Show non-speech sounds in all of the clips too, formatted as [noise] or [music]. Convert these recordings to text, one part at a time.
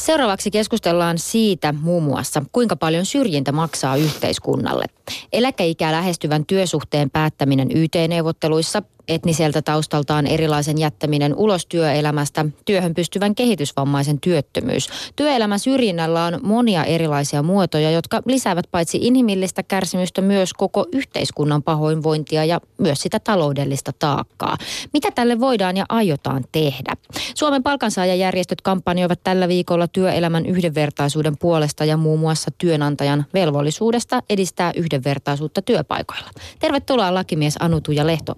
Seuraavaksi keskustellaan siitä muun muassa, kuinka paljon syrjintä maksaa yhteiskunnalle. Eläkeikää lähestyvän työsuhteen päättäminen YT-neuvotteluissa etniseltä taustaltaan erilaisen jättäminen ulos työelämästä, työhön pystyvän kehitysvammaisen työttömyys. Työelämän syrjinnällä on monia erilaisia muotoja, jotka lisäävät paitsi inhimillistä kärsimystä myös koko yhteiskunnan pahoinvointia ja myös sitä taloudellista taakkaa. Mitä tälle voidaan ja aiotaan tehdä? Suomen palkansaajajärjestöt kampanjoivat tällä viikolla työelämän yhdenvertaisuuden puolesta ja muun muassa työnantajan velvollisuudesta edistää yhdenvertaisuutta työpaikoilla. Tervetuloa lakimies Anutu ja Lehto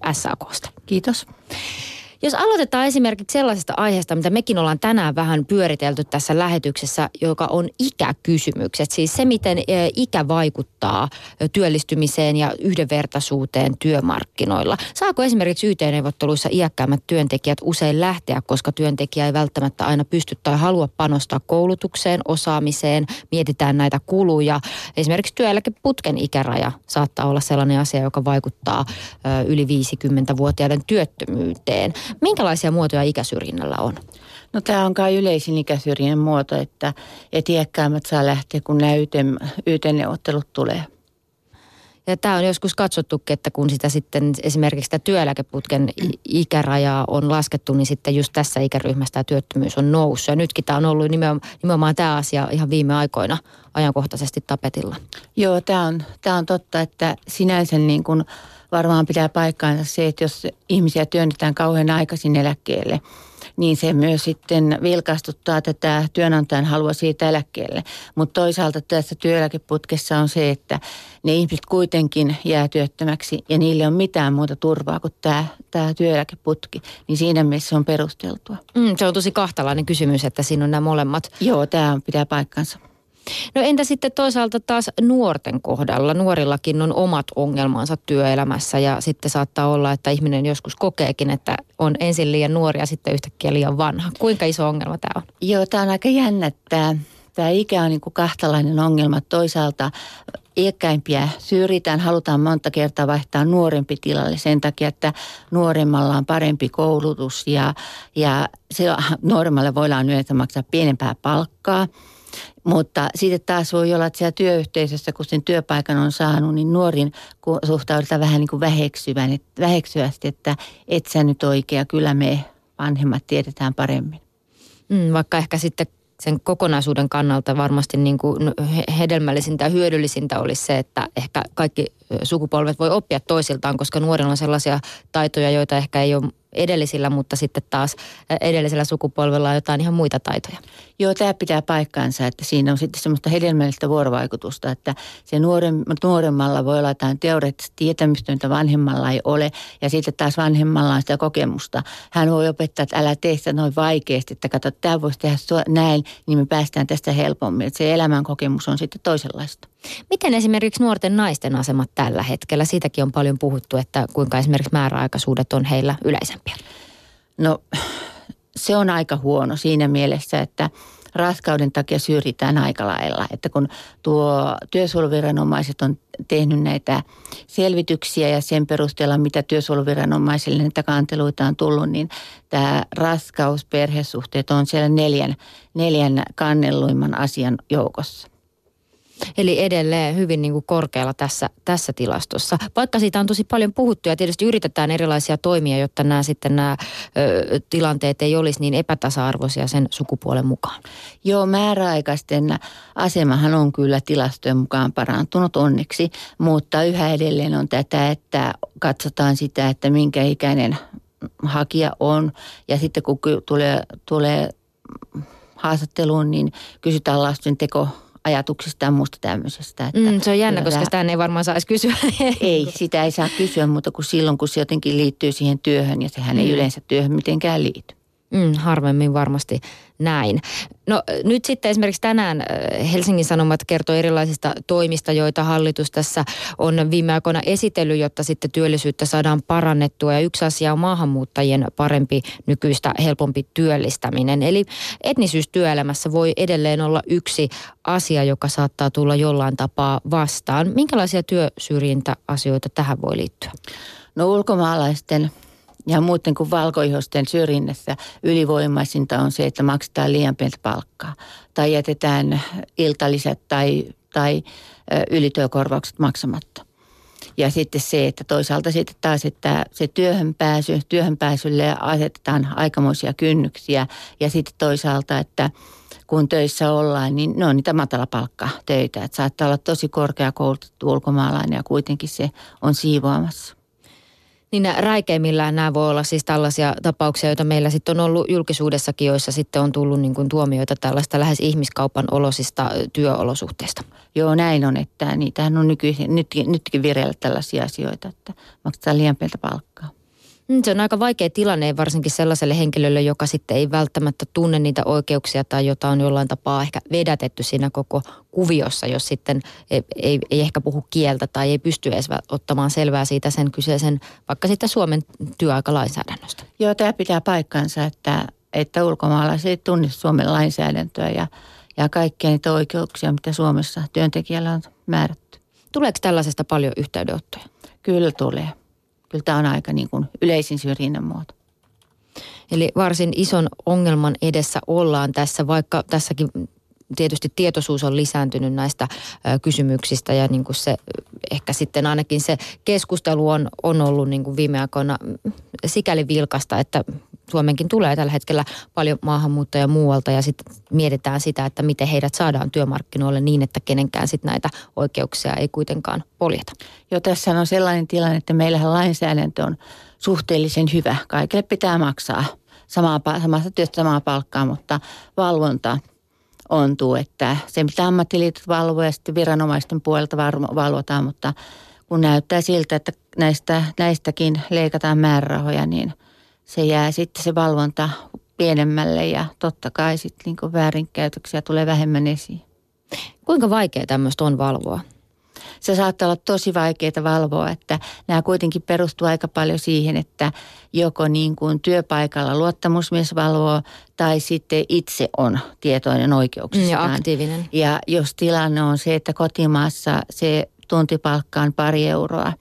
SAKsta. Kiitos. Jos aloitetaan esimerkiksi sellaisesta aiheesta, mitä mekin ollaan tänään vähän pyöritelty tässä lähetyksessä, joka on ikäkysymykset. Siis se, miten e, ikä vaikuttaa työllistymiseen ja yhdenvertaisuuteen työmarkkinoilla. Saako esimerkiksi YT-neuvotteluissa iäkkäämmät työntekijät usein lähteä, koska työntekijä ei välttämättä aina pysty tai halua panostaa koulutukseen, osaamiseen, mietitään näitä kuluja. Esimerkiksi työeläkeputken ikäraja saattaa olla sellainen asia, joka vaikuttaa yli 50-vuotiaiden työttömyyteen. Minkälaisia muotoja ikäsyrjinnällä on? No tämä on kai yleisin ikäsyrjinnän muoto, että, että iäkkäämmät saa lähteä, kun nämä YT-neuvottelut tulee. Ja tämä on joskus katsottu, että kun sitä sitten esimerkiksi sitä työeläkeputken ikärajaa on laskettu, niin sitten just tässä ikäryhmässä tämä työttömyys on noussut. Ja nytkin tämä on ollut nimenomaan, nimenomaan tämä asia ihan viime aikoina ajankohtaisesti tapetilla. Joo, tämä on, tämä on totta, että sinänsä niin kuin varmaan pitää paikkaansa se, että jos ihmisiä työnnetään kauhean aikaisin eläkkeelle, niin se myös sitten vilkastuttaa tätä työnantajan halua siitä eläkkeelle. Mutta toisaalta tässä työeläkeputkessa on se, että ne ihmiset kuitenkin jää työttömäksi ja niille on mitään muuta turvaa kuin tämä, tämä työeläkeputki. Niin siinä mielessä se on perusteltua. Mm, se on tosi kahtalainen kysymys, että siinä on nämä molemmat. Joo, tämä pitää paikkansa. No entä sitten toisaalta taas nuorten kohdalla? Nuorillakin on omat ongelmansa työelämässä ja sitten saattaa olla, että ihminen joskus kokeekin, että on ensin liian nuori ja sitten yhtäkkiä liian vanha. Kuinka iso ongelma tämä on? Joo, tämä on aika jännä. Tämä, tämä ikä on niin kuin kahtalainen ongelma. Toisaalta iäkkäimpiä syrjitään, halutaan monta kertaa vaihtaa nuorempi tilalle sen takia, että nuoremmalla on parempi koulutus ja, ja se, nuoremmalle voidaan yleensä maksaa pienempää palkkaa – mutta sitten taas voi olla, että siellä työyhteisössä, kun sen työpaikan on saanut, niin nuorin suhtaudutaan vähän niin kuin väheksyvän, väheksyvästi, että et sä nyt oikea, kyllä me vanhemmat tiedetään paremmin. Mm, vaikka ehkä sitten sen kokonaisuuden kannalta varmasti niin kuin hedelmällisintä ja hyödyllisintä olisi se, että ehkä kaikki sukupolvet voi oppia toisiltaan, koska nuorilla on sellaisia taitoja, joita ehkä ei ole edellisillä, mutta sitten taas edellisellä sukupolvella on jotain ihan muita taitoja. Joo, tämä pitää paikkaansa, että siinä on sitten semmoista hedelmällistä vuorovaikutusta, että se nuorem, nuoremmalla voi olla jotain teoreettista tietämystä, mitä vanhemmalla ei ole, ja sitten taas vanhemmalla on sitä kokemusta. Hän voi opettaa, että älä tee sitä noin vaikeasti, että katso, tämä voisi tehdä näin, niin me päästään tästä helpommin. Että se elämän kokemus on sitten toisenlaista. Miten esimerkiksi nuorten naisten asemat tällä hetkellä? Siitäkin on paljon puhuttu, että kuinka esimerkiksi määräaikaisuudet on heillä yleisempiä. No se on aika huono siinä mielessä, että raskauden takia syrjitään aika lailla. Että kun tuo työsuojeluviranomaiset on tehnyt näitä selvityksiä ja sen perusteella, mitä työsuojeluviranomaisille näitä kanteluita on tullut, niin tämä raskaus, perhesuhteet on siellä neljän, neljän kannelluimman asian joukossa. Eli edelleen hyvin niin kuin korkealla tässä, tässä tilastossa. Vaikka siitä on tosi paljon puhuttu ja tietysti yritetään erilaisia toimia, jotta nämä sitten nämä ö, tilanteet ei olisi niin epätasa-arvoisia sen sukupuolen mukaan. Joo, määräaikaisten asemahan on kyllä tilastojen mukaan parantunut onneksi, mutta yhä edelleen on tätä, että katsotaan sitä, että minkä ikäinen hakija on ja sitten kun tulee, tulee haastatteluun, niin kysytään lasten teko ajatuksista ja muusta tämmöisestä. Että mm, se on jännä, koska sitä ei varmaan saisi kysyä. [laughs] ei, sitä ei saa kysyä, mutta kuin silloin, kun se jotenkin liittyy siihen työhön ja sehän mm. ei yleensä työhön mitenkään liity. Mm, harvemmin varmasti näin. No nyt sitten esimerkiksi tänään äh, Helsingin Sanomat kertoo erilaisista toimista, joita hallitus tässä on viime aikoina esitellyt, jotta sitten työllisyyttä saadaan parannettua. Ja yksi asia on maahanmuuttajien parempi, nykyistä helpompi työllistäminen. Eli etnisyys työelämässä voi edelleen olla yksi asia, joka saattaa tulla jollain tapaa vastaan. Minkälaisia työsyrjintäasioita tähän voi liittyä? No ulkomaalaisten Ja muuten kuin valkoihosten syrjinnässä ylivoimaisinta on se, että maksetaan liian pientä palkkaa. Tai jätetään iltalisät tai, tai ylityökorvaukset maksamatta. Ja sitten se, että toisaalta sitten taas, että se työhön pääsy, työhön pääsylle asetetaan aikamoisia kynnyksiä. Ja sitten toisaalta, että kun töissä ollaan, niin ne on niitä matalapalkka töitä. Että saattaa olla tosi korkeakoulutettu ulkomaalainen ja kuitenkin se on siivoamassa. Niin räikeimmillään nämä voi olla siis tällaisia tapauksia, joita meillä sitten on ollut julkisuudessakin, joissa sitten on tullut niin kuin tuomioita tällaista lähes ihmiskaupan olosista työolosuhteista. Joo, näin on, että niitähän on nykyisin, nytkin, nytkin vireillä tällaisia asioita, että maksetaan liian pientä palkkaa. Mm, se on aika vaikea tilanne varsinkin sellaiselle henkilölle, joka sitten ei välttämättä tunne niitä oikeuksia tai jota on jollain tapaa ehkä vedätetty siinä koko kuviossa, jos sitten ei, ei, ei ehkä puhu kieltä tai ei pysty edes ottamaan selvää siitä sen kyseisen, vaikka sitten Suomen työaikalainsäädännöstä. Joo, tämä pitää paikkansa, että, että ulkomaalaiset ei tunne Suomen lainsäädäntöä ja, ja kaikkia niitä oikeuksia, mitä Suomessa työntekijällä on määrätty. Tuleeko tällaisesta paljon yhteydenottoja? Kyllä tulee kyllä tämä on aika niin kuin yleisin syrjinnän muoto. Eli varsin ison ongelman edessä ollaan tässä, vaikka tässäkin tietysti tietoisuus on lisääntynyt näistä kysymyksistä ja niin kuin se, ehkä sitten ainakin se keskustelu on, on ollut niin kuin viime aikoina sikäli vilkasta, että Suomenkin tulee tällä hetkellä paljon maahanmuuttajia muualta ja sitten mietitään sitä, että miten heidät saadaan työmarkkinoille niin, että kenenkään sitten näitä oikeuksia ei kuitenkaan poljeta. Joo, tässä on sellainen tilanne, että meillähän lainsäädäntö on suhteellisen hyvä. Kaikille pitää maksaa samaa, samasta työstä samaa palkkaa, mutta valvonta ontuu, että se mitä ammattiliitot valvoo ja sitten viranomaisten puolelta valvotaan, mutta kun näyttää siltä, että näistä, näistäkin leikataan määrärahoja, niin se jää sitten se valvonta pienemmälle ja totta kai sitten niin väärinkäytöksiä tulee vähemmän esiin. Kuinka vaikea tämmöistä on valvoa? Se saattaa olla tosi vaikeaa valvoa, että nämä kuitenkin perustuu aika paljon siihen, että joko niin kuin työpaikalla luottamusmies valvoo tai sitten itse on tietoinen oikeuksistaan. Ja aktiivinen. Ja jos tilanne on se, että kotimaassa se tuntipalkka on pari euroa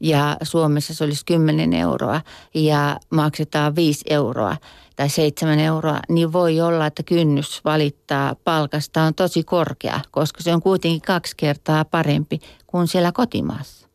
ja Suomessa se olisi 10 euroa ja maksetaan 5 euroa, tai seitsemän euroa, niin voi olla, että kynnys valittaa palkasta on tosi korkea, koska se on kuitenkin kaksi kertaa parempi kuin siellä kotimaassa.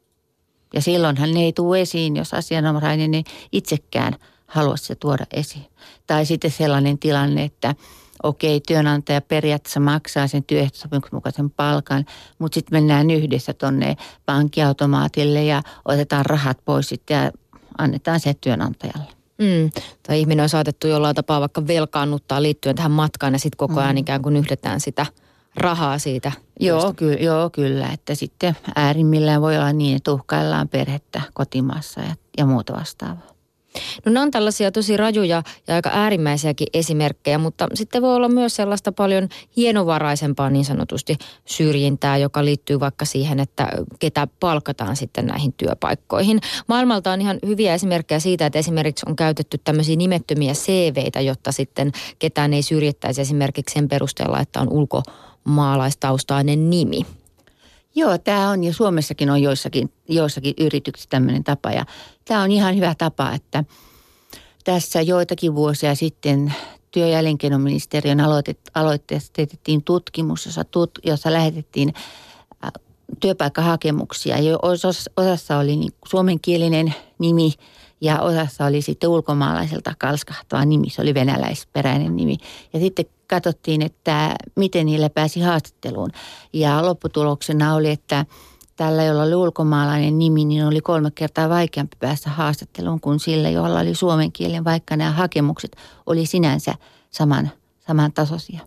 Ja silloinhan ne ei tule esiin, jos asianomainen ei itsekään halua se tuoda esiin. Tai sitten sellainen tilanne, että okei, työnantaja periaatteessa maksaa sen työehtosopimuksen mukaisen palkan, mutta sitten mennään yhdessä tuonne pankkiautomaatille ja otetaan rahat pois sitten ja annetaan se työnantajalle. Mm. Tai ihminen on saatettu jollain tapaa vaikka velkaannuttaa liittyen tähän matkaan ja sitten koko ajan mm. ikään kuin yhdetään sitä rahaa siitä. Joo, ky- joo, kyllä. Että sitten äärimmillään voi olla niin, että uhkaillaan perhettä kotimaassa ja, ja muuta vastaavaa. No ne on tällaisia tosi rajuja ja aika äärimmäisiäkin esimerkkejä, mutta sitten voi olla myös sellaista paljon hienovaraisempaa niin sanotusti syrjintää, joka liittyy vaikka siihen, että ketä palkataan sitten näihin työpaikkoihin. Maailmalta on ihan hyviä esimerkkejä siitä, että esimerkiksi on käytetty tämmöisiä nimettömiä CVitä, jotta sitten ketään ei syrjittäisi esimerkiksi sen perusteella, että on ulkomaalaistaustainen nimi. Joo, tämä on ja Suomessakin on joissakin, joissakin yrityksissä tämmöinen tapa ja tämä on ihan hyvä tapa, että tässä joitakin vuosia sitten työ- ja elinkeinoministeriön aloitteesta tehtiin tutkimus, jossa, tut, jossa lähetettiin äh, työpaikkahakemuksia. Osassa oli niin suomenkielinen nimi ja osassa oli sitten ulkomaalaiselta kalskahtava nimi. Se oli venäläisperäinen nimi. Ja sitten katsottiin, että miten niillä pääsi haastatteluun. Ja lopputuloksena oli, että tällä, jolla oli ulkomaalainen nimi, niin oli kolme kertaa vaikeampi päästä haastatteluun kuin sillä, jolla oli suomen kielen, vaikka nämä hakemukset oli sinänsä saman, saman tasoisia.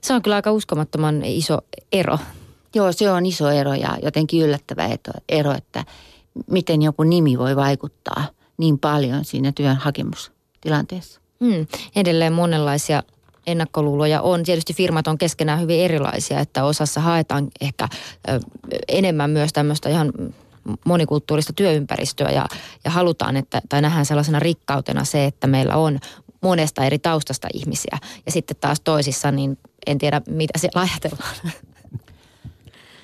Se on kyllä aika uskomattoman iso ero. Joo, se on iso ero ja jotenkin yllättävä ero, että miten joku nimi voi vaikuttaa niin paljon siinä työn hakemustilanteessa. Hmm. Edelleen monenlaisia ennakkoluuloja on. Tietysti firmat on keskenään hyvin erilaisia, että osassa haetaan ehkä enemmän myös tämmöistä ihan monikulttuurista työympäristöä ja, ja halutaan, että, tai nähdään sellaisena rikkautena se, että meillä on monesta eri taustasta ihmisiä. Ja sitten taas toisissa, niin en tiedä mitä siellä ajatellaan. [laughs]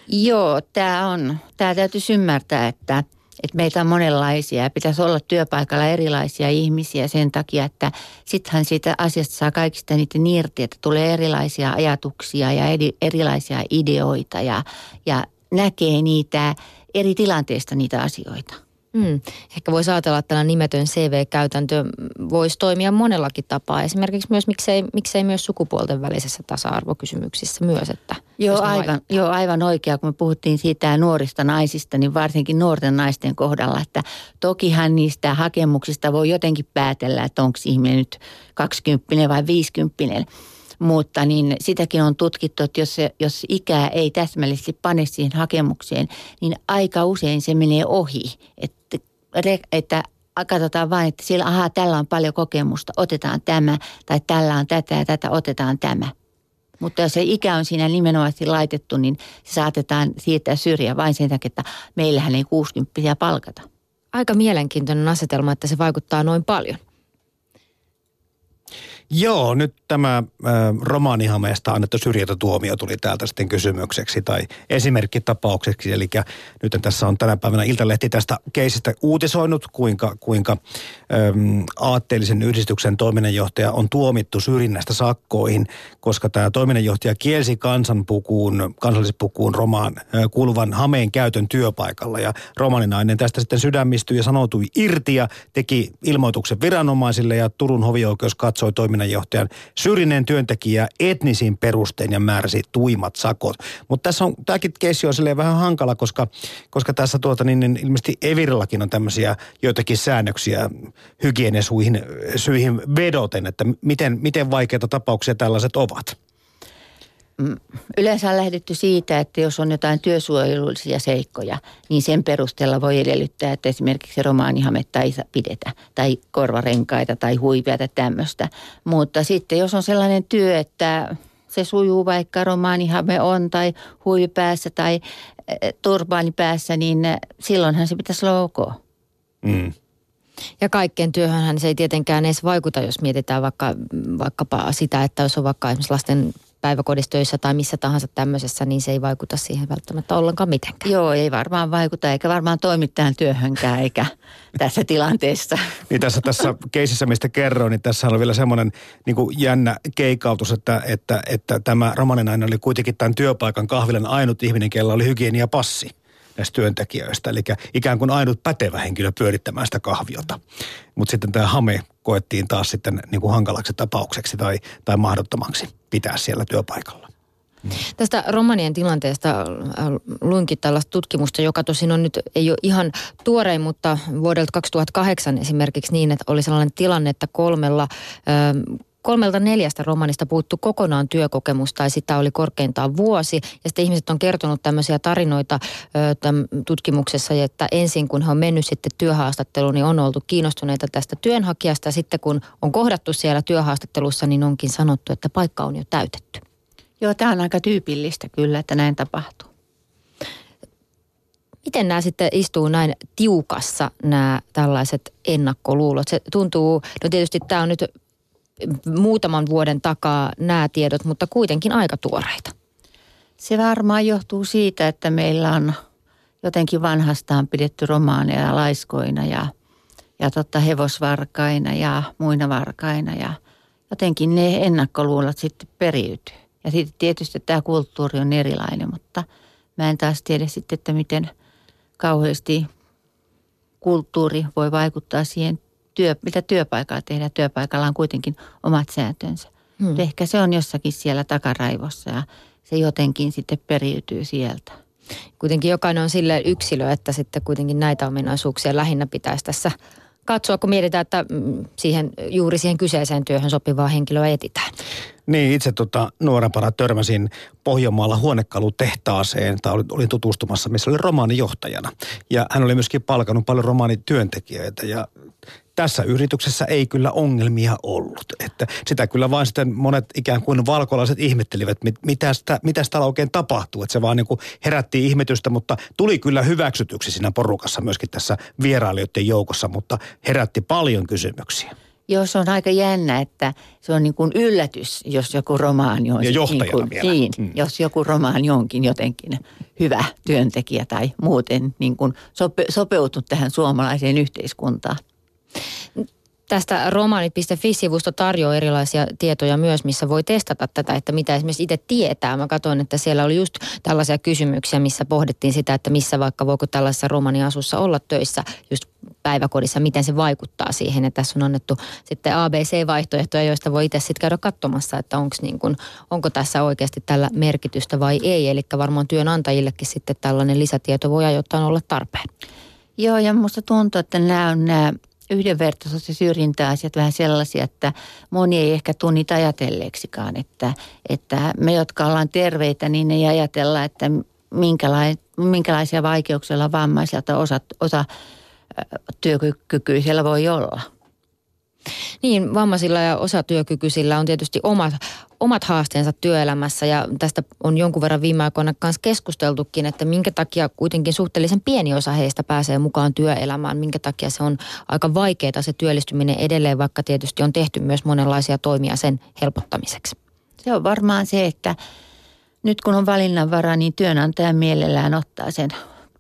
Joo, tämä on, tämä täytyisi ymmärtää, että, että meitä on monenlaisia ja pitäisi olla työpaikalla erilaisia ihmisiä sen takia, että sittenhän siitä asiasta saa kaikista niiden irti, että tulee erilaisia ajatuksia ja eri, erilaisia ideoita ja, ja näkee niitä eri tilanteista niitä asioita. Mm. Ehkä voisi ajatella, että tällainen nimetön CV-käytäntö voisi toimia monellakin tapaa. Esimerkiksi myös, miksei, miksei myös sukupuolten välisessä tasa-arvokysymyksissä myös, että Joo aivan, joo, aivan oikea. Kun me puhuttiin siitä nuorista naisista, niin varsinkin nuorten naisten kohdalla, että tokihan niistä hakemuksista voi jotenkin päätellä, että onko ihminen nyt 20 vai 50 mutta niin sitäkin on tutkittu, että jos, se, jos ikää ei täsmällisesti pane siihen hakemukseen, niin aika usein se menee ohi. Että, että katsotaan vain, että siellä, ahaa, tällä on paljon kokemusta, otetaan tämä, tai tällä on tätä ja tätä, otetaan tämä. Mutta jos se ikä on siinä nimenomaan laitettu, niin se saatetaan siirtää syrjään vain sen takia, että meillähän ei 60 palkata. Aika mielenkiintoinen asetelma, että se vaikuttaa noin paljon. Joo, nyt tämä äh, romaanihameesta annettu syrjintätuomio tuli täältä sitten kysymykseksi tai esimerkkitapaukseksi. Eli nyt tässä on tänä päivänä Iltalehti tästä keisistä uutisoinut, kuinka, kuinka ähm, aatteellisen yhdistyksen toiminnanjohtaja on tuomittu syrjinnästä sakkoihin, koska tämä toiminnanjohtaja kielsi kansanpukuun, kansallispukuun romaan äh, kuuluvan hameen käytön työpaikalla. Ja romaninainen tästä sitten sydämistyi ja sanoutui irti ja teki ilmoituksen viranomaisille ja Turun hovioikeus katsoi toiminnan toiminnanjohtajan syrjinen työntekijä etnisin perustein ja määräsi tuimat sakot. Mutta tässä on, tämäkin keissi on vähän hankala, koska, koska tässä tuota, niin, niin ilmeisesti Evirillakin on tämmöisiä joitakin säännöksiä hygienesuihin syihin vedoten, että miten, miten vaikeita tapauksia tällaiset ovat. Mm, yleensä on lähdetty siitä, että jos on jotain työsuojelullisia seikkoja, niin sen perusteella voi edellyttää, että esimerkiksi romaanihametta ei pidetä, tai korvarenkaita tai huivia tai tämmöistä. Mutta sitten jos on sellainen työ, että se sujuu vaikka romaanihame on tai huivi päässä tai eh, turbaani päässä, niin silloinhan se pitäisi olla ok. Mm. Ja kaikkeen työhönhän se ei tietenkään edes vaikuta, jos mietitään vaikka, vaikkapa sitä, että jos on vaikka esimerkiksi lasten päiväkodistöissä tai missä tahansa tämmöisessä, niin se ei vaikuta siihen välttämättä ollenkaan mitenkään. Joo, ei varmaan vaikuta, eikä varmaan toimittajan työhönkään, eikä [laughs] tässä tilanteessa. Niin tässä, tässä keisissä, mistä kerroin, niin tässä on vielä semmoinen niin kuin jännä keikautus, että, että, että tämä romaninainen oli kuitenkin tämän työpaikan kahvilan ainut ihminen, kella oli hygieniapassi näistä työntekijöistä. Eli ikään kuin ainut pätevä henkilö pyörittämään sitä kahviota. Mutta sitten tämä hame koettiin taas sitten niin kuin hankalaksi tapaukseksi tai, tai mahdottomaksi pitää siellä työpaikalla. Tästä romanien tilanteesta äh, luinkin tällaista tutkimusta, joka tosin on nyt, ei ole ihan tuorein, mutta vuodelta 2008 esimerkiksi niin, että oli sellainen tilanne, että kolmella ähm, kolmelta neljästä romanista puuttu kokonaan työkokemusta ja sitä oli korkeintaan vuosi. Ja sitten ihmiset on kertonut tämmöisiä tarinoita tutkimuksessa, että ensin kun he on mennyt sitten työhaastatteluun, niin on oltu kiinnostuneita tästä työnhakijasta. Ja sitten kun on kohdattu siellä työhaastattelussa, niin onkin sanottu, että paikka on jo täytetty. Joo, tämä on aika tyypillistä kyllä, että näin tapahtuu. Miten nämä sitten istuu näin tiukassa, nämä tällaiset ennakkoluulot? Se tuntuu, no tietysti tämä on nyt muutaman vuoden takaa nämä tiedot, mutta kuitenkin aika tuoreita. Se varmaan johtuu siitä, että meillä on jotenkin vanhastaan pidetty romaaneja laiskoina ja, ja totta hevosvarkaina ja muina varkaina ja jotenkin ne ennakkoluulot sitten periytyy. Ja sitten tietysti tämä kulttuuri on erilainen, mutta mä en taas tiedä sitten, että miten kauheasti kulttuuri voi vaikuttaa siihen työ, mitä työpaikalla tehdään. Työpaikalla on kuitenkin omat sääntönsä. Hmm. Ehkä se on jossakin siellä takaraivossa ja se jotenkin sitten periytyy sieltä. Kuitenkin jokainen on sille yksilö, että sitten kuitenkin näitä ominaisuuksia lähinnä pitäisi tässä katsoa, kun mietitään, että mm, siihen, juuri siihen kyseiseen työhön sopivaa henkilöä etitään. Niin, itse tota, nuorempana törmäsin Pohjanmaalla huonekalutehtaaseen, tai olin, olin tutustumassa, missä oli romaanijohtajana. Ja hän oli myöskin palkannut paljon romaanityöntekijöitä, ja tässä yrityksessä ei kyllä ongelmia ollut. Että sitä kyllä vain sitten monet ikään kuin valkolaiset ihmettelivät, mitä, sitä, mitä täällä oikein tapahtuu. Että se vaan niin kuin herätti ihmetystä, mutta tuli kyllä hyväksytyksi siinä porukassa myöskin tässä vierailijoiden joukossa, mutta herätti paljon kysymyksiä. Joo, se on aika jännä, että se on niin kuin yllätys, jos joku romaani on. Ja johtajana niin kuin, vielä. Niin, Mm. jos joku romaani onkin jotenkin hyvä työntekijä tai muuten niin kuin sope, sopeutunut tähän suomalaiseen yhteiskuntaan. Tästä romaanit.fi-sivusto tarjoaa erilaisia tietoja myös, missä voi testata tätä, että mitä esimerkiksi itse tietää. Mä katsoin, että siellä oli just tällaisia kysymyksiä, missä pohdittiin sitä, että missä vaikka voiko tällaisessa romaniasussa olla töissä just päiväkodissa, miten se vaikuttaa siihen. Ja tässä on annettu sitten ABC-vaihtoehtoja, joista voi itse sitten käydä katsomassa, että onko niin kun, onko tässä oikeasti tällä merkitystä vai ei. Eli varmaan työnantajillekin sitten tällainen lisätieto voi ajoittain olla tarpeen. Joo, ja musta tuntuu, että nämä on nämä yhdenvertaisuus- ja syrjintäasiat vähän sellaisia, että moni ei ehkä tule niitä ajatelleeksikaan. Että, että me, jotka ollaan terveitä, niin ei ajatella, että minkälai, minkälaisia vaikeuksia vammaisilta osa, osa työkykyisellä voi olla. Niin, vammaisilla ja osatyökykyisillä on tietysti omat, omat haasteensa työelämässä ja tästä on jonkun verran viime aikoina kanssa keskusteltukin, että minkä takia kuitenkin suhteellisen pieni osa heistä pääsee mukaan työelämään, minkä takia se on aika vaikeaa se työllistyminen edelleen, vaikka tietysti on tehty myös monenlaisia toimia sen helpottamiseksi. Se on varmaan se, että nyt kun on valinnanvara, niin työnantaja mielellään ottaa sen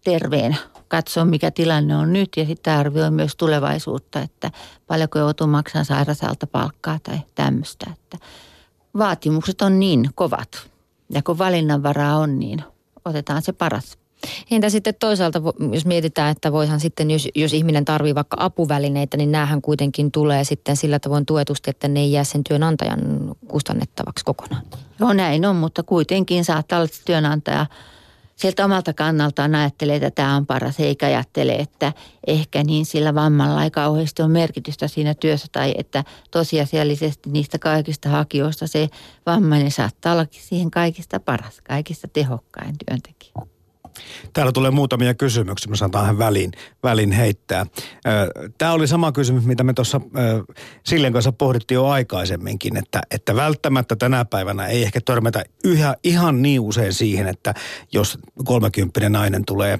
terveen katsoa, mikä tilanne on nyt ja sitten arvioi myös tulevaisuutta, että paljonko joutuu maksamaan sairaasalta palkkaa tai tämmöistä. Että vaatimukset on niin kovat ja kun valinnanvaraa on, niin otetaan se paras. Entä sitten toisaalta, jos mietitään, että voihan sitten, jos, jos ihminen tarvii vaikka apuvälineitä, niin näähän kuitenkin tulee sitten sillä tavoin tuetusti, että ne ei jää sen työnantajan kustannettavaksi kokonaan. Joo, näin on, mutta kuitenkin saattaa olla, että työnantaja sieltä omalta kannaltaan ajattelee, että tämä on paras, eikä ajattele, että ehkä niin sillä vammalla ei kauheasti ole merkitystä siinä työssä tai että tosiasiallisesti niistä kaikista hakijoista se vammainen saattaa olla siihen kaikista paras, kaikista tehokkain työntekijä. Täällä tulee muutamia kysymyksiä, mä saan tähän väliin, väliin heittää. Tämä oli sama kysymys, mitä me tuossa Sillen kanssa pohdittiin jo aikaisemminkin, että, että välttämättä tänä päivänä ei ehkä törmätä yhä, ihan niin usein siihen, että jos 30 nainen tulee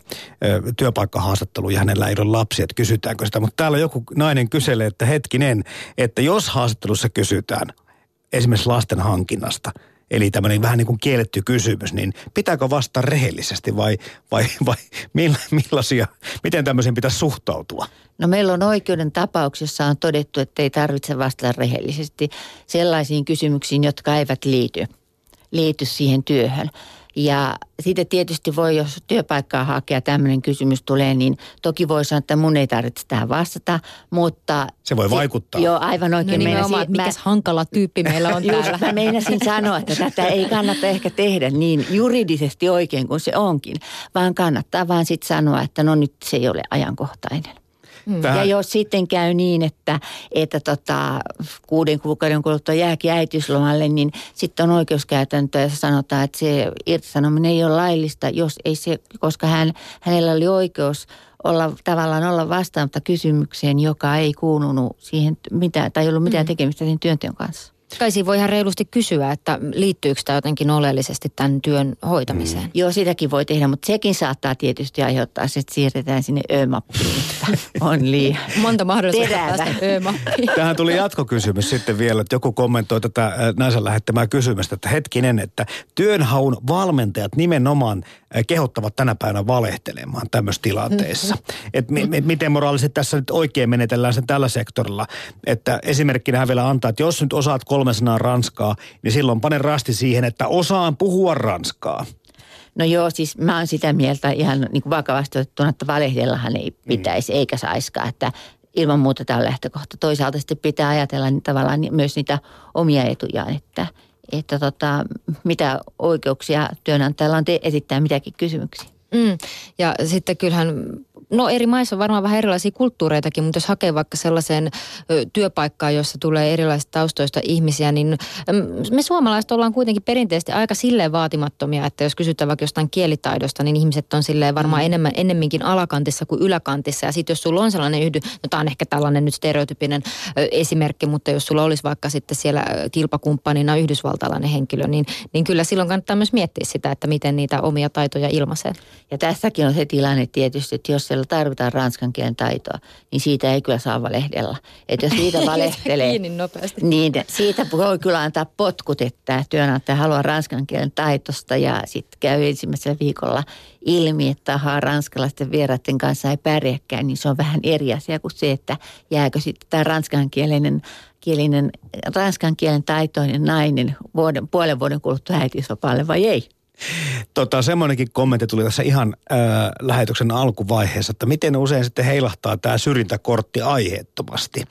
työpaikkahaastatteluun ja hänellä ei ole lapsia, että kysytäänkö sitä. Mutta täällä joku nainen kyselee, että hetkinen, että jos haastattelussa kysytään esimerkiksi lasten hankinnasta – eli tämmöinen vähän niin kuin kielletty kysymys, niin pitääkö vastata rehellisesti vai, vai, vai millaisia, miten tämmöiseen pitäisi suhtautua? No meillä on oikeuden tapauksessa on todettu, että ei tarvitse vastata rehellisesti sellaisiin kysymyksiin, jotka eivät liity, liity siihen työhön. Ja sitten tietysti voi, jos työpaikkaa hakea tämmöinen kysymys tulee, niin toki voi sanoa, että mun ei tarvitse tähän vastata, mutta... Se voi vaikuttaa. Joo, aivan oikein. No nimenomaan, että mikäs hankala tyyppi meillä on [laughs] just, täällä. Mä meinasin sanoa, että tätä ei kannata ehkä tehdä niin juridisesti oikein kuin se onkin, vaan kannattaa vaan sitten sanoa, että no nyt se ei ole ajankohtainen. Tähän. Ja jos sitten käy niin, että, että tota, kuuden kuukauden kuluttua jääkin äitiyslomalle, niin sitten on oikeuskäytäntö ja sanotaan, että se irtisanominen ei ole laillista, jos ei se, koska hän, hänellä oli oikeus olla tavallaan olla vastaamatta kysymykseen, joka ei kuulunut siihen mitään, tai ei ollut mitään tekemistä sen työnteon kanssa. Kai siinä voi ihan reilusti kysyä, että liittyykö tämä jotenkin oleellisesti tämän työn hoitamiseen. Mm. Joo, sitäkin voi tehdä, mutta sekin saattaa tietysti aiheuttaa että siirretään sinne että on liian [laughs] Monta mahdollisuutta päästä ö-mappiin. [laughs] Tähän tuli jatkokysymys sitten vielä, että joku kommentoi tätä äh, naisen lähettämää kysymystä, että hetkinen, että työnhaun valmentajat nimenomaan äh, kehottavat tänä päivänä valehtelemaan tämmöisissä tilanteissa. Että mi- mi- miten moraalisesti tässä nyt oikein menetellään sen tällä sektorilla. Että esimerkkinä hän vielä antaa, että jos nyt osaat kolme sanaa ranskaa, niin silloin pane rasti siihen, että osaan puhua ranskaa. No joo, siis mä oon sitä mieltä ihan niin kuin vakavasti otettuna, että valehdellahan ei pitäisi mm. eikä saiskaan, että ilman muuta tämä on lähtökohta. Toisaalta sitten pitää ajatella niin tavallaan myös niitä omia etujaan, että, että tota, mitä oikeuksia työnantajalla on te- esittää mitäkin kysymyksiä. Mm. Ja sitten kyllähän, no eri maissa on varmaan vähän erilaisia kulttuureitakin, mutta jos hakee vaikka sellaiseen työpaikkaan, jossa tulee erilaisista taustoista ihmisiä, niin mm, me suomalaiset ollaan kuitenkin perinteisesti aika silleen vaatimattomia, että jos kysytään vaikka jostain kielitaidosta, niin ihmiset on silleen varmaan mm. enemmän, ennemminkin alakantissa kuin yläkantissa. Ja sitten jos sulla on sellainen yhdy, no tämä on ehkä tällainen nyt stereotypinen esimerkki, mutta jos sulla olisi vaikka sitten siellä kilpakumppanina yhdysvaltalainen henkilö, niin, niin kyllä silloin kannattaa myös miettiä sitä, että miten niitä omia taitoja ilmaisee. Ja tässäkin on se tilanne tietysti, että jos se joilla tarvitaan ranskan kielen taitoa, niin siitä ei kyllä saa valehdella. Että jos siitä [laughs] valehtelee, niin siitä voi kyllä antaa potkut, että työnantaja haluaa ranskan kielen taitosta ja sitten käy ensimmäisellä viikolla ilmi, että ahaa, ranskalaisten vieraiden kanssa ei pärjäkään, niin se on vähän eri asia kuin se, että jääkö sitten tämä ranskankielinen kielinen, ranskan kielen taitoinen nainen vuoden, puolen vuoden kuluttua äitiysvapaalle vai ei? Tota, semmoinenkin kommentti tuli tässä ihan äh, lähetyksen alkuvaiheessa, että miten usein sitten heilahtaa tämä syrjintäkortti aiheettomasti.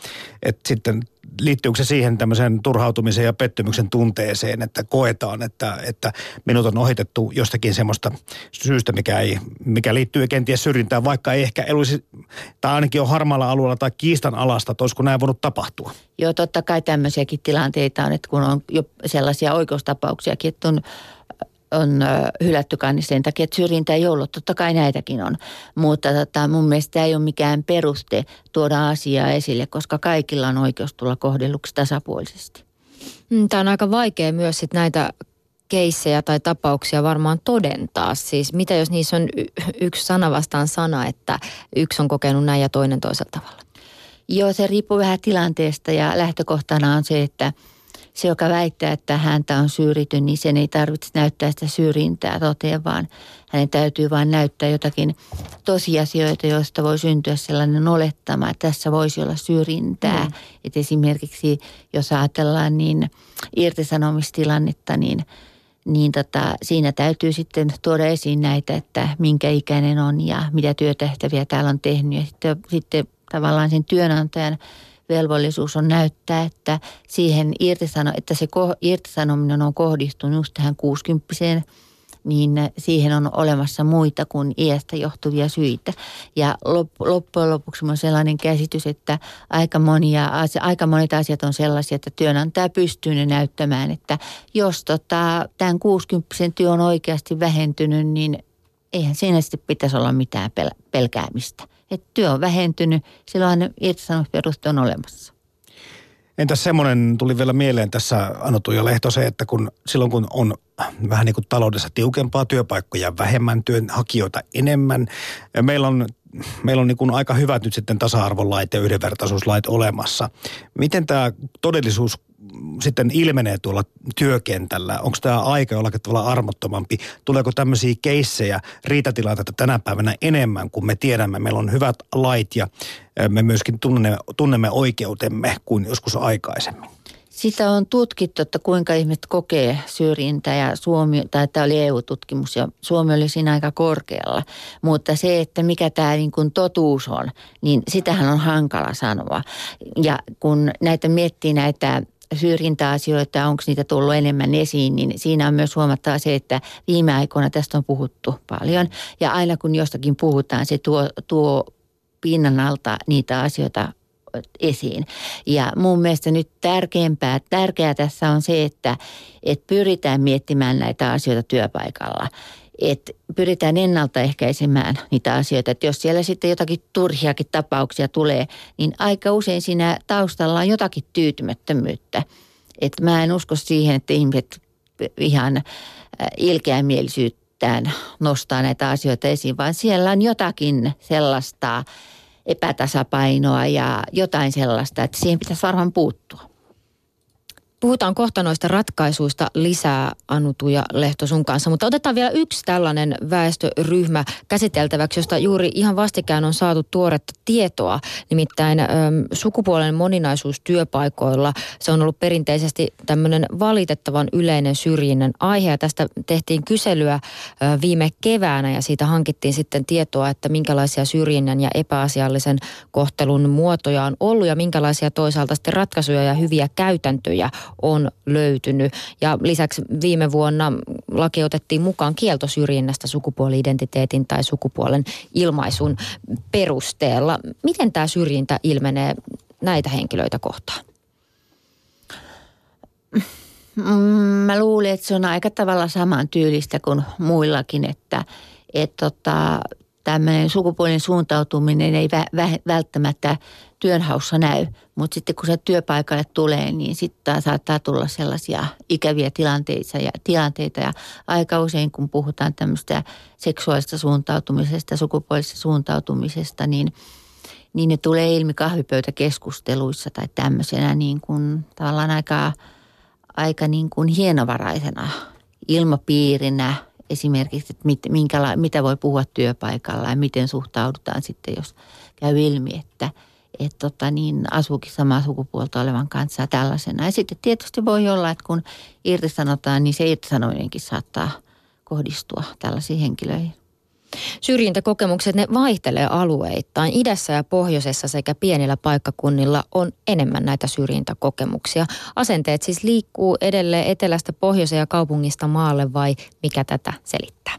Että sitten liittyykö se siihen tämmöiseen turhautumisen ja pettymyksen tunteeseen, että koetaan, että, että minut on ohitettu jostakin semmoista syystä, mikä, ei, mikä liittyy kenties syrjintään, vaikka ei ehkä olisi, tai ainakin on harmaalla alueella tai kiistan alasta, että olisiko näin voinut tapahtua. Joo, totta kai tämmöisiäkin tilanteita on, että kun on jo sellaisia oikeustapauksiakin, että on on hylätty niin sen takia, että syrjintä ei ollut. Totta kai näitäkin on. Mutta tota, mun mielestä ei ole mikään peruste tuoda asiaa esille, koska kaikilla on oikeus tulla kohdelluksi tasapuolisesti. Mm, Tämä on aika vaikea myös sit näitä keissejä tai tapauksia varmaan todentaa. Siis mitä jos niissä on y- yksi sana vastaan sana, että yksi on kokenut näin ja toinen toisella tavalla? Joo, se riippuu vähän tilanteesta ja lähtökohtana on se, että – se, joka väittää, että häntä on syrjitty, niin sen ei tarvitse näyttää sitä syrjintää toteen, vaan hänen täytyy vain näyttää jotakin tosiasioita, joista voi syntyä sellainen olettama, että tässä voisi olla syrjintää. Mm. Että esimerkiksi jos ajatellaan niin irtisanomistilannetta, niin niin tota, siinä täytyy sitten tuoda esiin näitä, että minkä ikäinen on ja mitä työtehtäviä täällä on tehnyt. Ja sitten, sitten tavallaan sen työnantajan velvollisuus on näyttää, että siihen irtisano, että se irtisanominen on kohdistunut just tähän 60 niin siihen on olemassa muita kuin iästä johtuvia syitä. Ja loppujen lopuksi on sellainen käsitys, että aika, monia, aika monet asiat on sellaisia, että työnantaja pystyy ne näyttämään, että jos tota, tämän 60 työ on oikeasti vähentynyt, niin eihän siinä sitten pitäisi olla mitään pel- pelkäämistä että työ on vähentynyt, silloin irtisanomisperuste on olemassa. Entäs semmoinen tuli vielä mieleen tässä Anu ja Lehto se, että kun silloin kun on vähän niin kuin taloudessa tiukempaa työpaikkoja vähemmän, työnhakijoita enemmän, meillä on meillä on niin kuin aika hyvät nyt sitten tasa-arvolait ja yhdenvertaisuuslait olemassa. Miten tämä todellisuus sitten ilmenee tuolla työkentällä? Onko tämä aika jollakin tavalla armottomampi? Tuleeko tämmöisiä keissejä, riitatilanteita tänä päivänä enemmän, kun me tiedämme, meillä on hyvät lait ja me myöskin tunnemme, tunnemme oikeutemme kuin joskus aikaisemmin? Sitä on tutkittu, että kuinka ihmiset kokee syrjintää ja Suomi, tai tämä oli EU-tutkimus ja Suomi oli siinä aika korkealla. Mutta se, että mikä tämä niin kuin totuus on, niin sitähän on hankala sanoa. Ja kun näitä miettii näitä syrjintäasioita, onko niitä tullut enemmän esiin, niin siinä on myös huomattava se, että viime aikoina tästä on puhuttu paljon. Ja aina kun jostakin puhutaan, se tuo, tuo pinnan alta niitä asioita esiin. Ja mun mielestä nyt tärkeämpää, tärkeää tässä on se, että, että pyritään miettimään näitä asioita työpaikalla – että pyritään ennaltaehkäisemään niitä asioita. Että jos siellä sitten jotakin turhiakin tapauksia tulee, niin aika usein siinä taustalla on jotakin tyytymättömyyttä. Että mä en usko siihen, että ihmiset ihan äh, ilkeämielisyyttään nostaa näitä asioita esiin, vaan siellä on jotakin sellaista epätasapainoa ja jotain sellaista, että siihen pitäisi varmaan puuttua. Puhutaan kohta noista ratkaisuista lisää, Anutu ja Lehto sun kanssa, mutta otetaan vielä yksi tällainen väestöryhmä käsiteltäväksi, josta juuri ihan vastikään on saatu tuoretta tietoa. Nimittäin äm, sukupuolen moninaisuus työpaikoilla, se on ollut perinteisesti tämmöinen valitettavan yleinen syrjinnän aihe. Ja tästä tehtiin kyselyä viime keväänä ja siitä hankittiin sitten tietoa, että minkälaisia syrjinnän ja epäasiallisen kohtelun muotoja on ollut ja minkälaisia toisaalta sitten ratkaisuja ja hyviä käytäntöjä on löytynyt. Ja lisäksi viime vuonna laki otettiin mukaan kielto syrjinnästä sukupuoli-identiteetin tai sukupuolen ilmaisun perusteella. Miten tämä syrjintä ilmenee näitä henkilöitä kohtaan? Mm, mä luulen, että se on aika tavalla saman tyylistä kuin muillakin, että et tota, tämmöinen sukupuolinen suuntautuminen ei vä- vä- välttämättä työnhaussa näy, mutta sitten kun se työpaikalle tulee, niin sitten saattaa tulla sellaisia ikäviä tilanteita ja, tilanteita. Ja aika usein kun puhutaan tämmöistä seksuaalista suuntautumisesta, sukupuolisesta suuntautumisesta, niin, niin ne tulee ilmi kahvipöytäkeskusteluissa tai tämmöisenä niin kuin tavallaan aika, aika niin kuin hienovaraisena ilmapiirinä – esimerkiksi, että mit, minkäla, mitä voi puhua työpaikalla ja miten suhtaudutaan sitten, jos käy ilmi, että et tota niin, asuukin samaa sukupuolta olevan kanssa tällaisena. Ja sitten tietysti voi olla, että kun irtisanotaan, niin se irtisanominenkin saattaa kohdistua tällaisiin henkilöihin. Syrjintäkokemukset, ne vaihtelee alueittain. Idässä ja pohjoisessa sekä pienillä paikkakunnilla on enemmän näitä syrjintäkokemuksia. Asenteet siis liikkuu edelleen etelästä pohjoiseen ja kaupungista maalle vai mikä tätä selittää?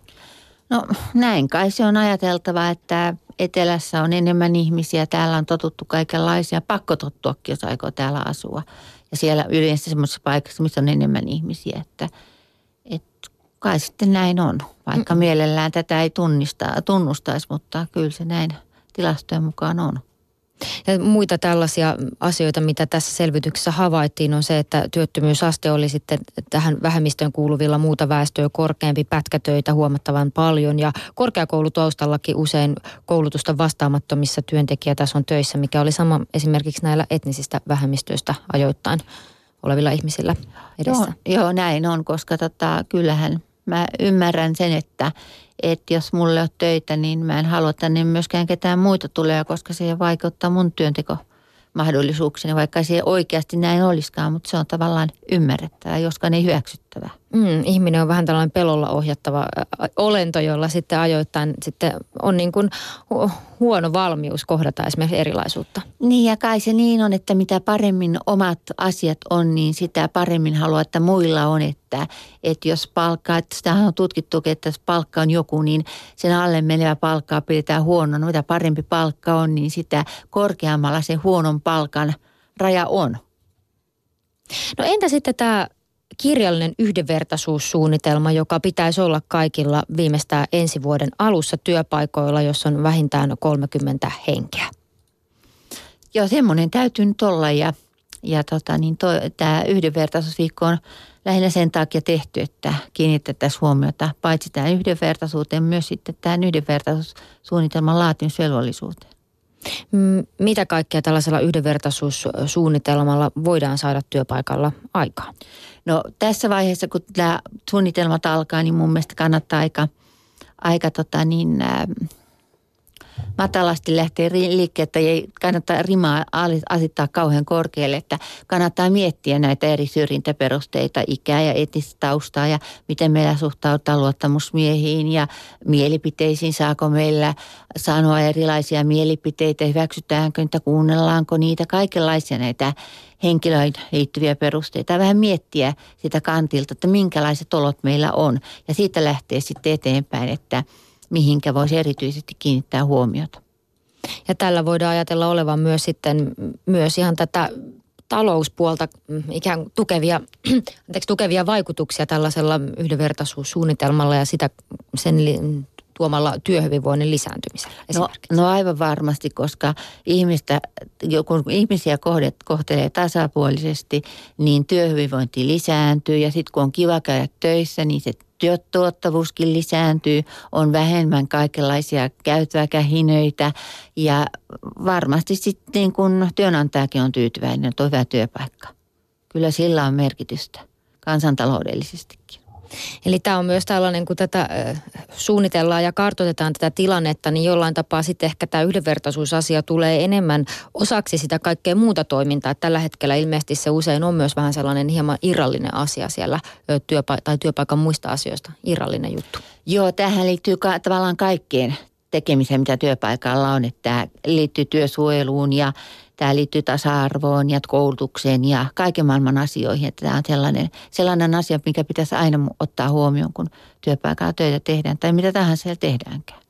No näin kai se on ajateltava, että etelässä on enemmän ihmisiä, täällä on totuttu kaikenlaisia, pakko tottuakin, jos aikoo täällä asua. Ja siellä yleensä semmoisessa paikassa, missä on enemmän ihmisiä, että, kai sitten näin on. Vaikka mm. mielellään tätä ei tunnista, tunnustaisi, mutta kyllä se näin tilastojen mukaan on. Ja muita tällaisia asioita, mitä tässä selvityksessä havaittiin, on se, että työttömyysaste oli sitten tähän vähemmistöön kuuluvilla muuta väestöä korkeampi, pätkätöitä huomattavan paljon ja korkeakoulutaustallakin usein koulutusta vastaamattomissa työntekijätason töissä, mikä oli sama esimerkiksi näillä etnisistä vähemmistöistä ajoittain olevilla ihmisillä edessä. Joo, joo näin on, koska tota, kyllähän mä ymmärrän sen, että, että jos mulle on töitä, niin mä en halua tänne myöskään ketään muita tulee, koska se vaikeuttaa mun työnteko mahdollisuukseni, vaikka se oikeasti näin olisikaan, mutta se on tavallaan ymmärrettävää, joskaan ei hyväksyttävää. Mm, ihminen on vähän tällainen pelolla ohjattava olento, jolla sitten ajoittain sitten on niin kuin huono valmius kohdata esimerkiksi erilaisuutta. Niin ja kai se niin on, että mitä paremmin omat asiat on, niin sitä paremmin haluaa, että muilla on. Että, että jos palkkaa, että sitähän on tutkittu, että jos palkka on joku, niin sen alle menevä palkkaa pidetään huonona. Mitä parempi palkka on, niin sitä korkeammalla se huonon palkan raja on. No entä sitten tämä kirjallinen yhdenvertaisuussuunnitelma, joka pitäisi olla kaikilla viimeistään ensi vuoden alussa työpaikoilla, jos on vähintään 30 henkeä. Joo, semmoinen täytyy nyt olla ja, ja tota, niin tämä yhdenvertaisuusviikko on lähinnä sen takia tehty, että kiinnitettäisiin huomiota paitsi tähän yhdenvertaisuuteen, myös sitten tähän yhdenvertaisuussuunnitelman laatimisvelvollisuuteen. Mitä kaikkea tällaisella yhdenvertaisuussuunnitelmalla voidaan saada työpaikalla aikaan? No tässä vaiheessa, kun tämä suunnitelmat alkaa, niin mun mielestä kannattaa aika, aika tota niin, äh, matalasti lähtee liikkeelle, ei kannata rimaa asettaa kauhean korkealle, että kannattaa miettiä näitä eri syrjintäperusteita, ikää ja etnistä taustaa ja miten meillä suhtaudutaan luottamusmiehiin ja mielipiteisiin, saako meillä sanoa erilaisia mielipiteitä, hyväksytäänkö niitä, kuunnellaanko niitä, kaikenlaisia näitä henkilöihin liittyviä perusteita. Vähän miettiä sitä kantilta, että minkälaiset olot meillä on. Ja siitä lähtee sitten eteenpäin, että – mihinkä voisi erityisesti kiinnittää huomiota. Ja tällä voidaan ajatella olevan myös sitten myös ihan tätä talouspuolta mm, ikään tukevia, [clears throat] anteeksi, tukevia vaikutuksia tällaisella yhdenvertaisuussuunnitelmalla ja sitä sen tuomalla työhyvinvoinnin lisääntymisellä no, no aivan varmasti, koska ihmistä, kun ihmisiä kohtelee tasapuolisesti, niin työhyvinvointi lisääntyy ja sitten kun on kiva käydä töissä, niin se työtuottavuuskin lisääntyy, on vähemmän kaikenlaisia käytäväkähinöitä ja varmasti sitten niin kun työnantajakin on tyytyväinen, että on hyvä työpaikka. Kyllä sillä on merkitystä kansantaloudellisestikin. Eli tämä on myös tällainen, kun tätä suunnitellaan ja kartoitetaan tätä tilannetta, niin jollain tapaa sitten ehkä tämä yhdenvertaisuusasia tulee enemmän osaksi sitä kaikkea muuta toimintaa. Tällä hetkellä ilmeisesti se usein on myös vähän sellainen hieman irrallinen asia siellä työpa- tai työpaikan muista asioista, irrallinen juttu. Joo, tähän liittyy ka- tavallaan kaikkeen tekemiseen, mitä työpaikalla on. Että tämä liittyy työsuojeluun ja Tämä liittyy tasa-arvoon ja koulutukseen ja kaiken maailman asioihin. Että tämä on sellainen, sellainen asia, mikä pitäisi aina ottaa huomioon, kun työpaikalla töitä tehdään tai mitä tahansa siellä tehdäänkään.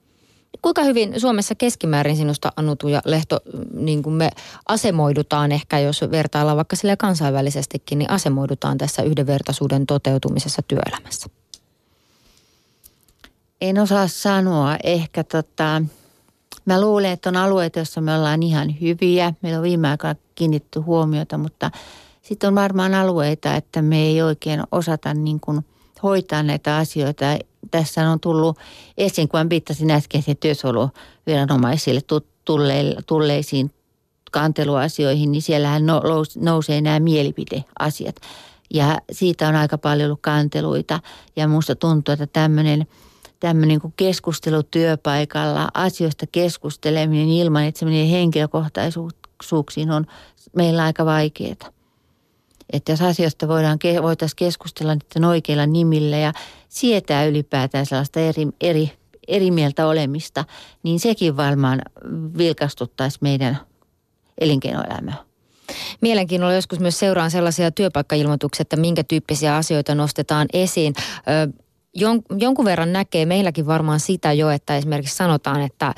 Kuinka hyvin Suomessa keskimäärin sinusta Anutu ja Lehto, niin kuin me asemoidutaan ehkä, jos vertaillaan vaikka sille kansainvälisestikin, niin asemoidutaan tässä yhdenvertaisuuden toteutumisessa työelämässä? En osaa sanoa. Ehkä tota, mä luulen, että on alueita, joissa me ollaan ihan hyviä. Meillä on viime aikoina kiinnitty huomiota, mutta sitten on varmaan alueita, että me ei oikein osata niin kuin hoitaa näitä asioita. Tässä on tullut esiin, kun viittasin äskeisiin työsuojeluviranomaisille tulleisiin kanteluasioihin, niin siellähän nousee nämä mielipideasiat. Ja siitä on aika paljon ollut kanteluita ja minusta tuntuu, että tämmöinen tämmöinen kuin keskustelu työpaikalla, asioista keskusteleminen ilman, että se menee henkilökohtaisuuksiin on meillä aika vaikeaa. Että jos asioista voidaan, voitaisiin keskustella niiden oikeilla nimillä ja sietää ylipäätään sellaista eri, eri, eri mieltä olemista, niin sekin varmaan vilkastuttaisi meidän elinkeinoelämää. Mielenkiinnolla joskus myös seuraan sellaisia työpaikkailmoituksia, että minkä tyyppisiä asioita nostetaan esiin. Ö, jon, jonkun verran näkee meilläkin varmaan sitä jo, että esimerkiksi sanotaan, että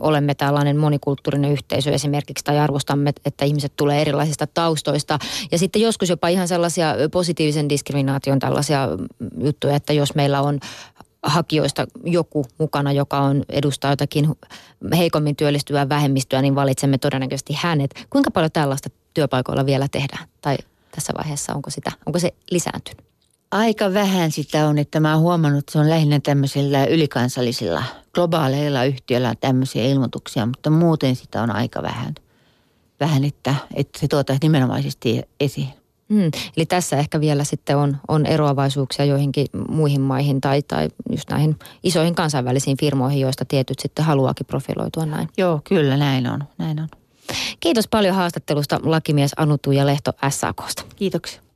olemme tällainen monikulttuurinen yhteisö esimerkiksi tai arvostamme, että ihmiset tulee erilaisista taustoista. Ja sitten joskus jopa ihan sellaisia positiivisen diskriminaation tällaisia juttuja, että jos meillä on hakijoista joku mukana, joka on edustaa jotakin heikommin työllistyvää vähemmistöä, niin valitsemme todennäköisesti hänet. Kuinka paljon tällaista työpaikoilla vielä tehdään? Tai tässä vaiheessa onko, sitä, onko se lisääntynyt? Aika vähän sitä on, että mä oon huomannut, että se on lähinnä tämmöisillä ylikansallisilla, globaaleilla yhtiöillä tämmöisiä ilmoituksia, mutta muuten sitä on aika vähän. Vähän, että, että se tuotaisi nimenomaisesti esiin. Hmm. Eli tässä ehkä vielä sitten on, on eroavaisuuksia joihinkin muihin maihin tai, tai just näihin isoihin kansainvälisiin firmoihin, joista tietyt sitten haluaakin profiloitua näin. Joo, kyllä näin on, näin on. Kiitos paljon haastattelusta lakimies Anu ja Lehto SAKsta. Kiitoksia.